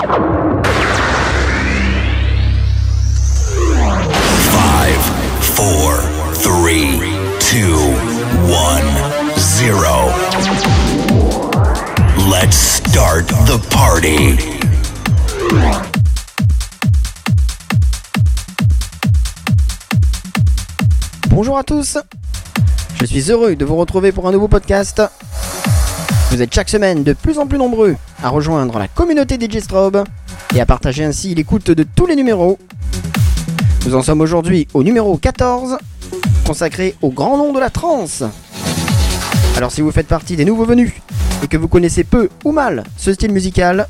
Five, four, three, two, one, zero. Let's start the party. Bonjour à tous Je suis heureux de vous retrouver pour un nouveau podcast. Vous êtes chaque semaine de plus en plus nombreux à rejoindre la communauté DJ Strobe et à partager ainsi l'écoute de tous les numéros. Nous en sommes aujourd'hui au numéro 14, consacré au grand nom de la trance. Alors si vous faites partie des nouveaux venus et que vous connaissez peu ou mal ce style musical,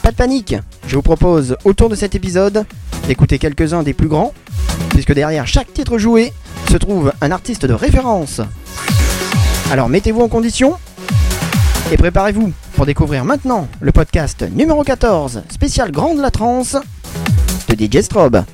pas de panique, je vous propose autour de cet épisode d'écouter quelques-uns des plus grands, puisque derrière chaque titre joué se trouve un artiste de référence. Alors mettez-vous en condition et préparez-vous pour découvrir maintenant le podcast numéro 14, spécial Grande la Trance de DJ Strobe.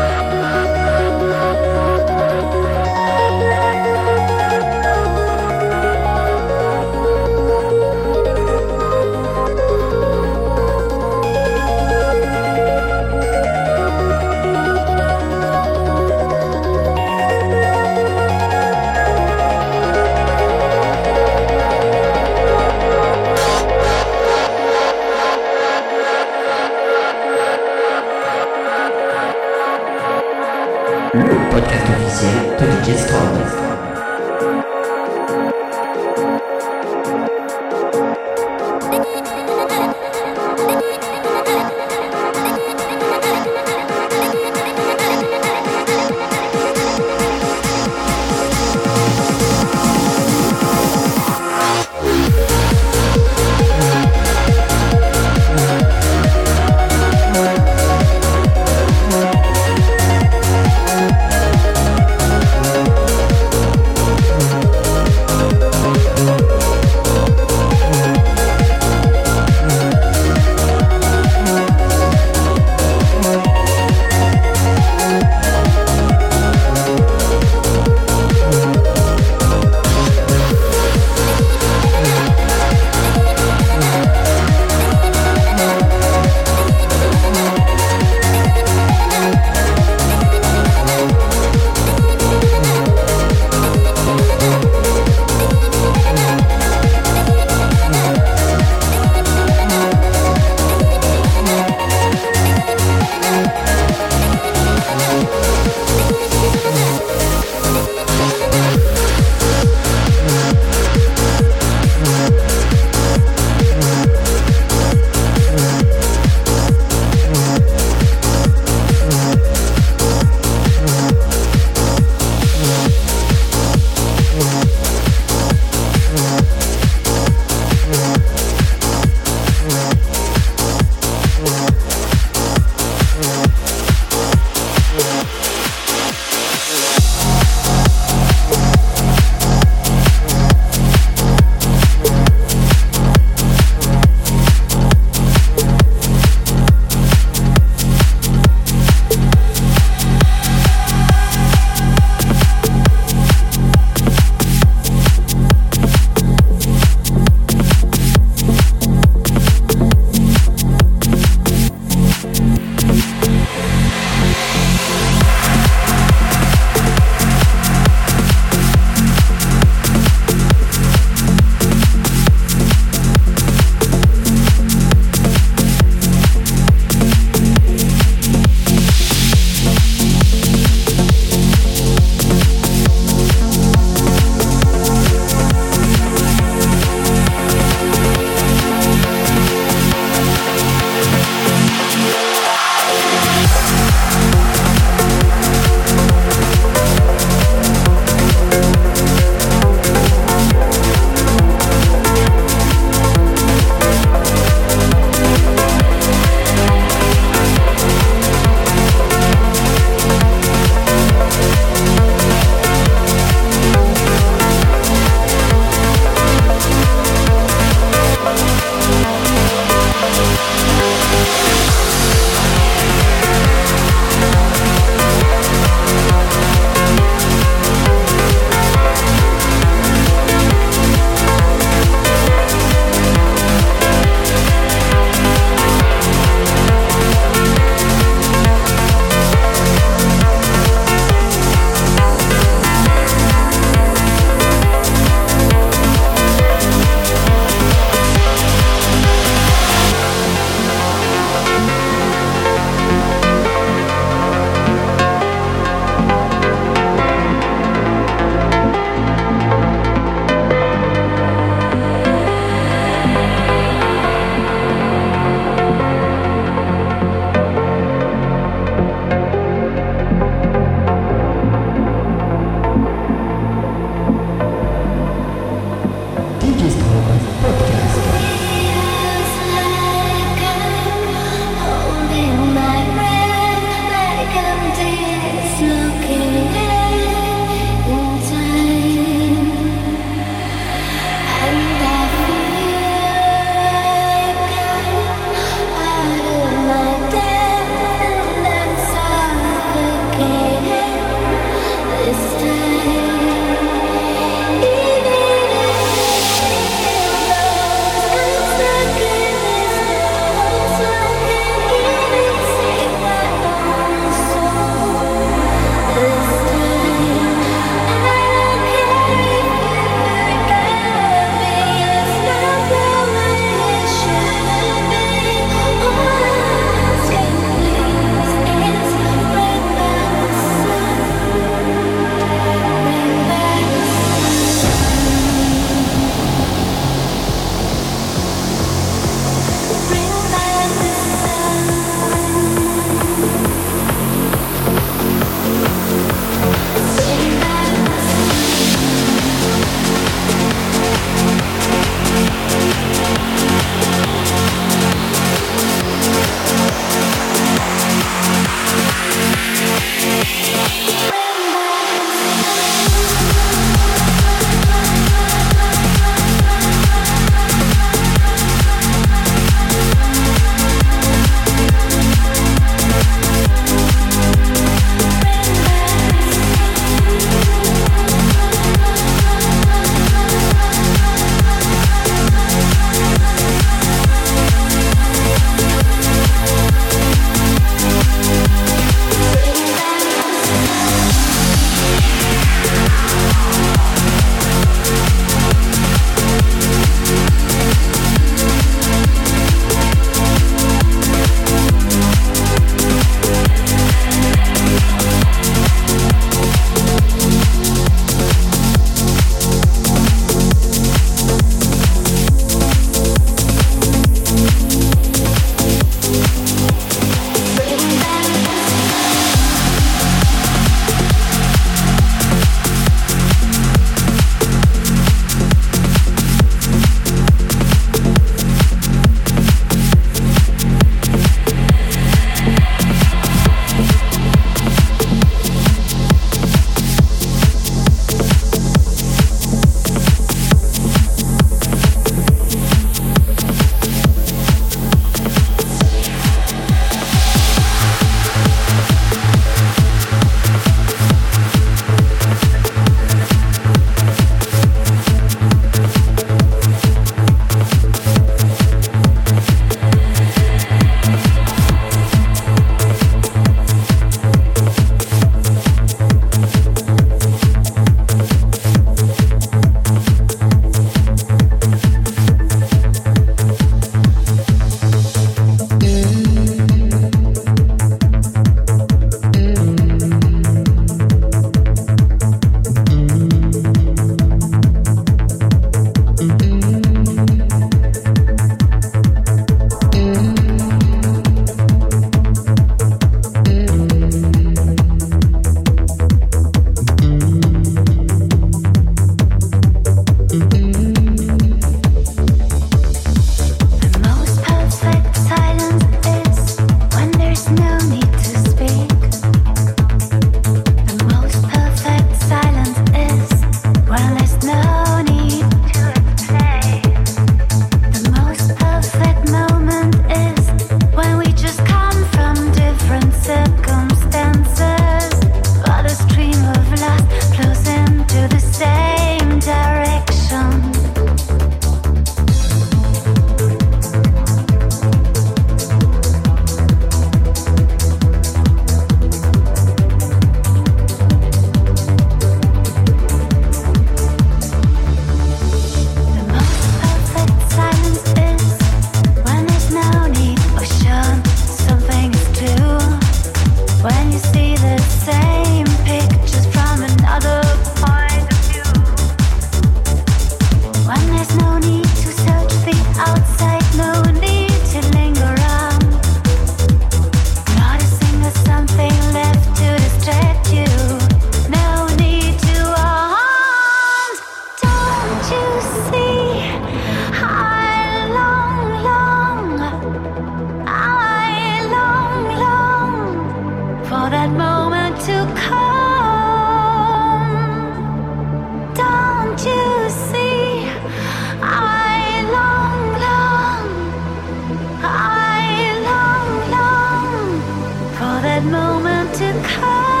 That moment to come.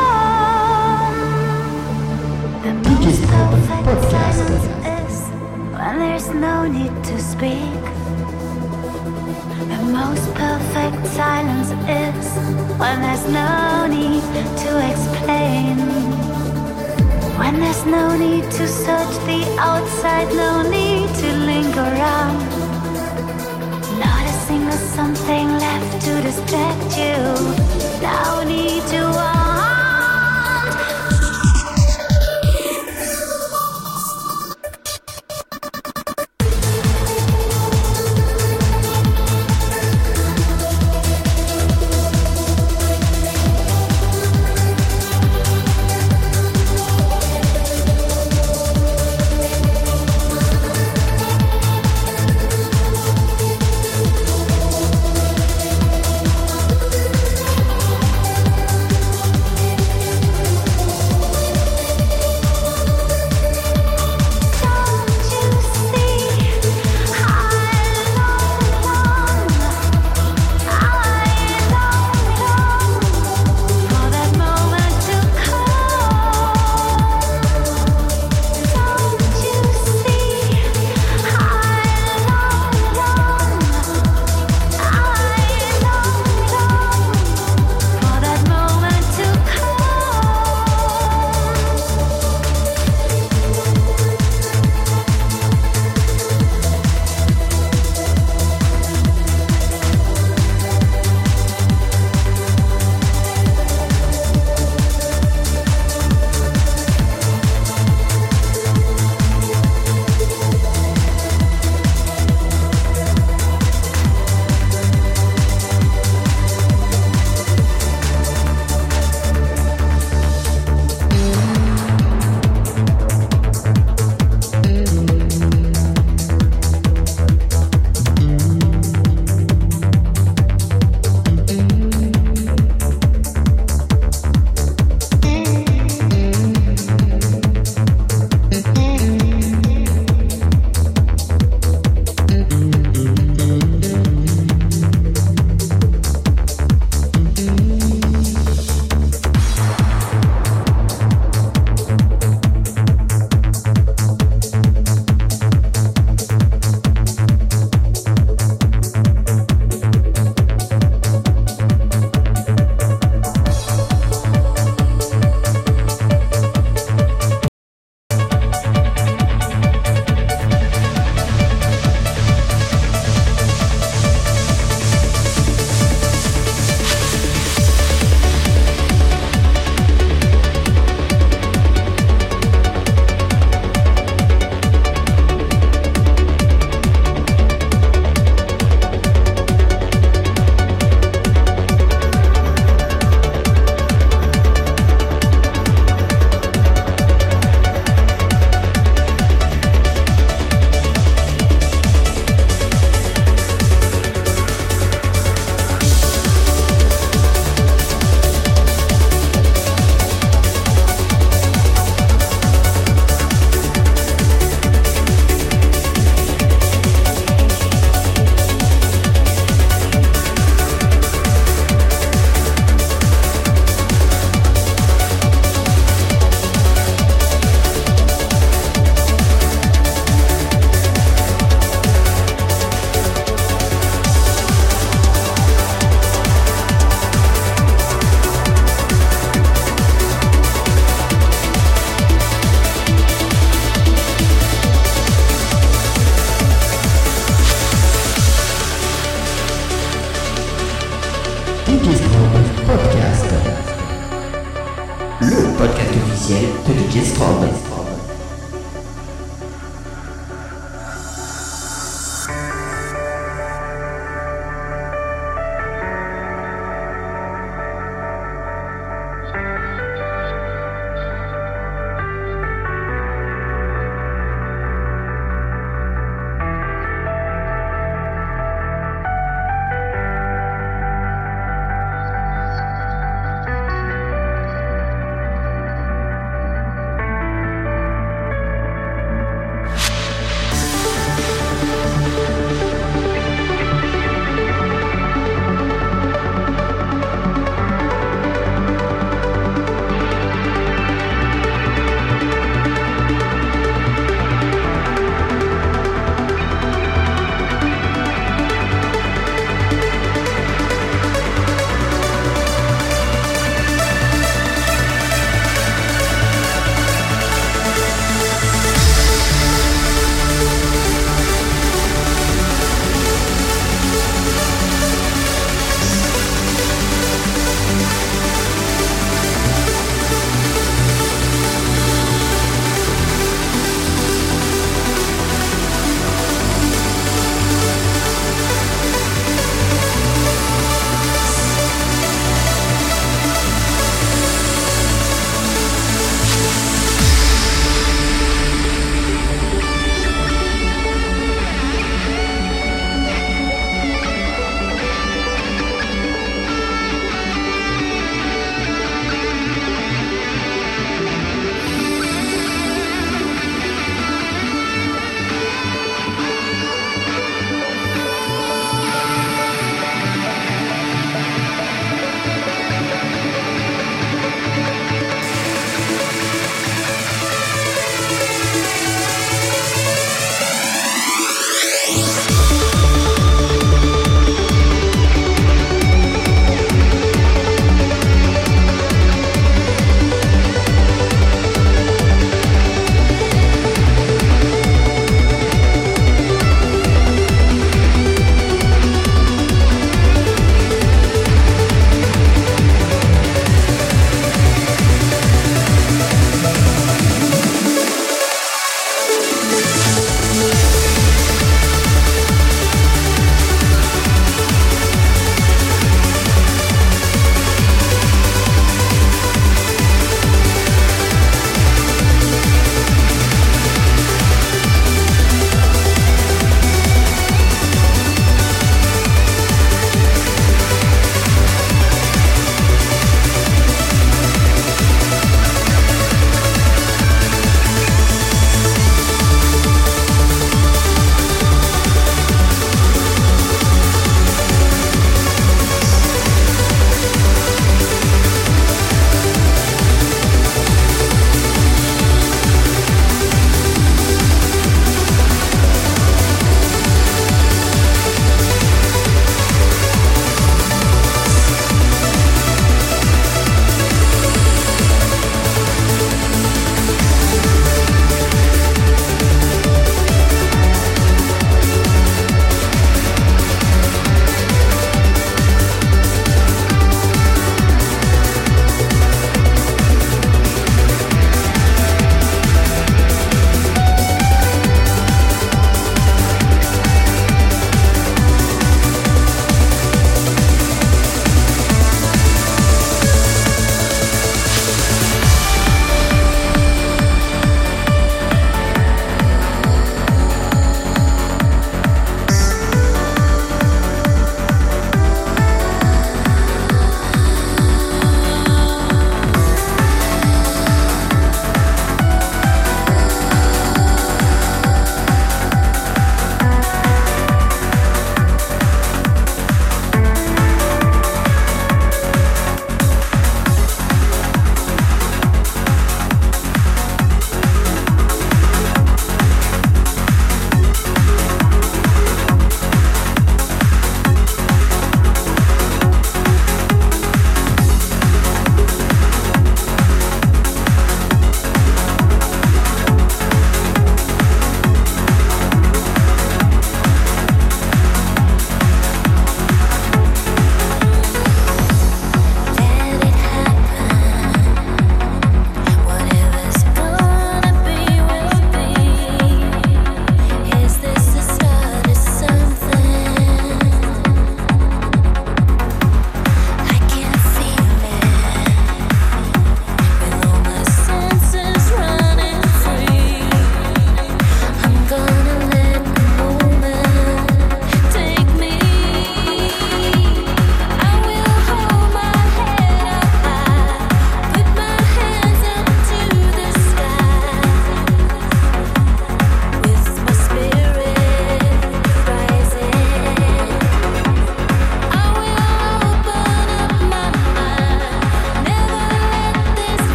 The most perfect silence is when there's no need to speak. The most perfect silence is when there's no need to explain. When there's no need to search the outside, no need to linger around. Not a single something left to distract you. No need to podcast officiel de DJ Strobe.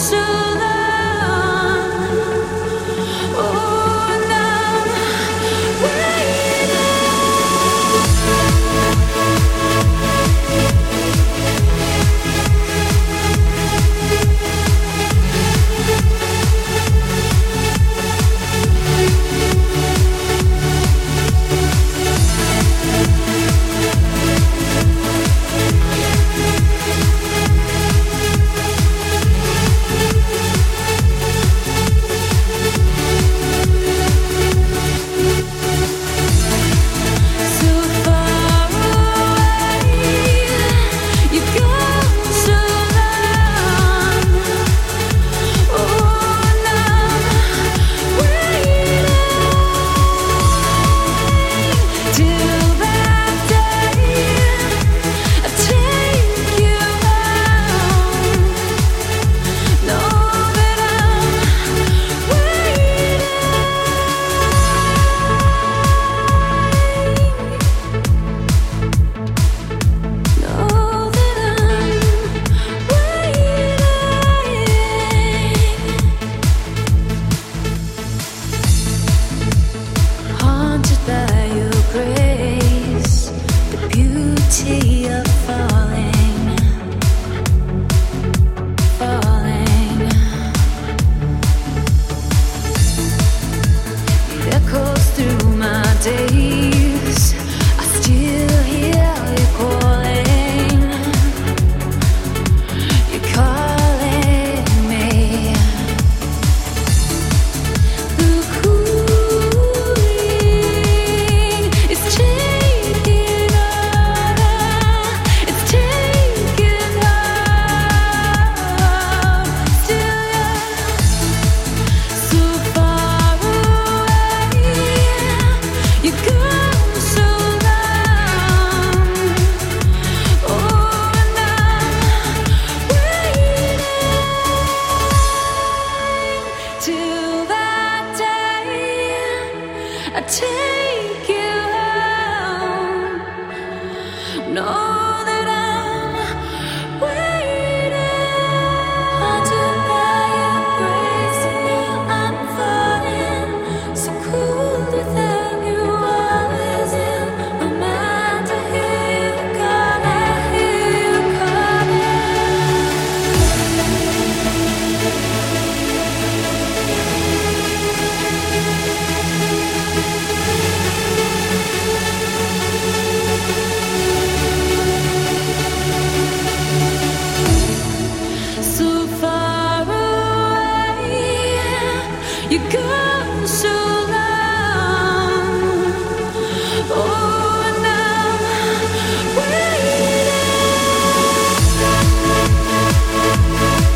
so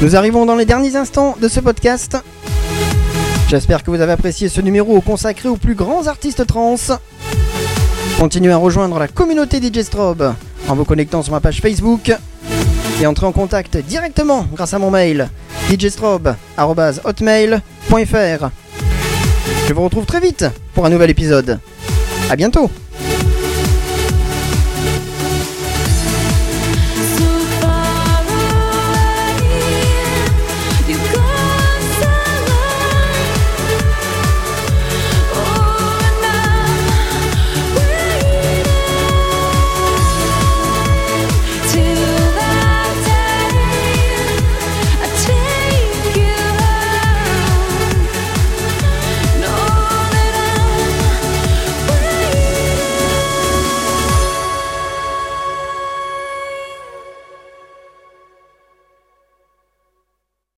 Nous arrivons dans les derniers instants de ce podcast. J'espère que vous avez apprécié ce numéro consacré aux plus grands artistes trans. Continuez à rejoindre la communauté DJ Strobe en vous connectant sur ma page Facebook et entrez en contact directement grâce à mon mail djstrobe.hotmail.fr. Je vous retrouve très vite pour un nouvel épisode. A bientôt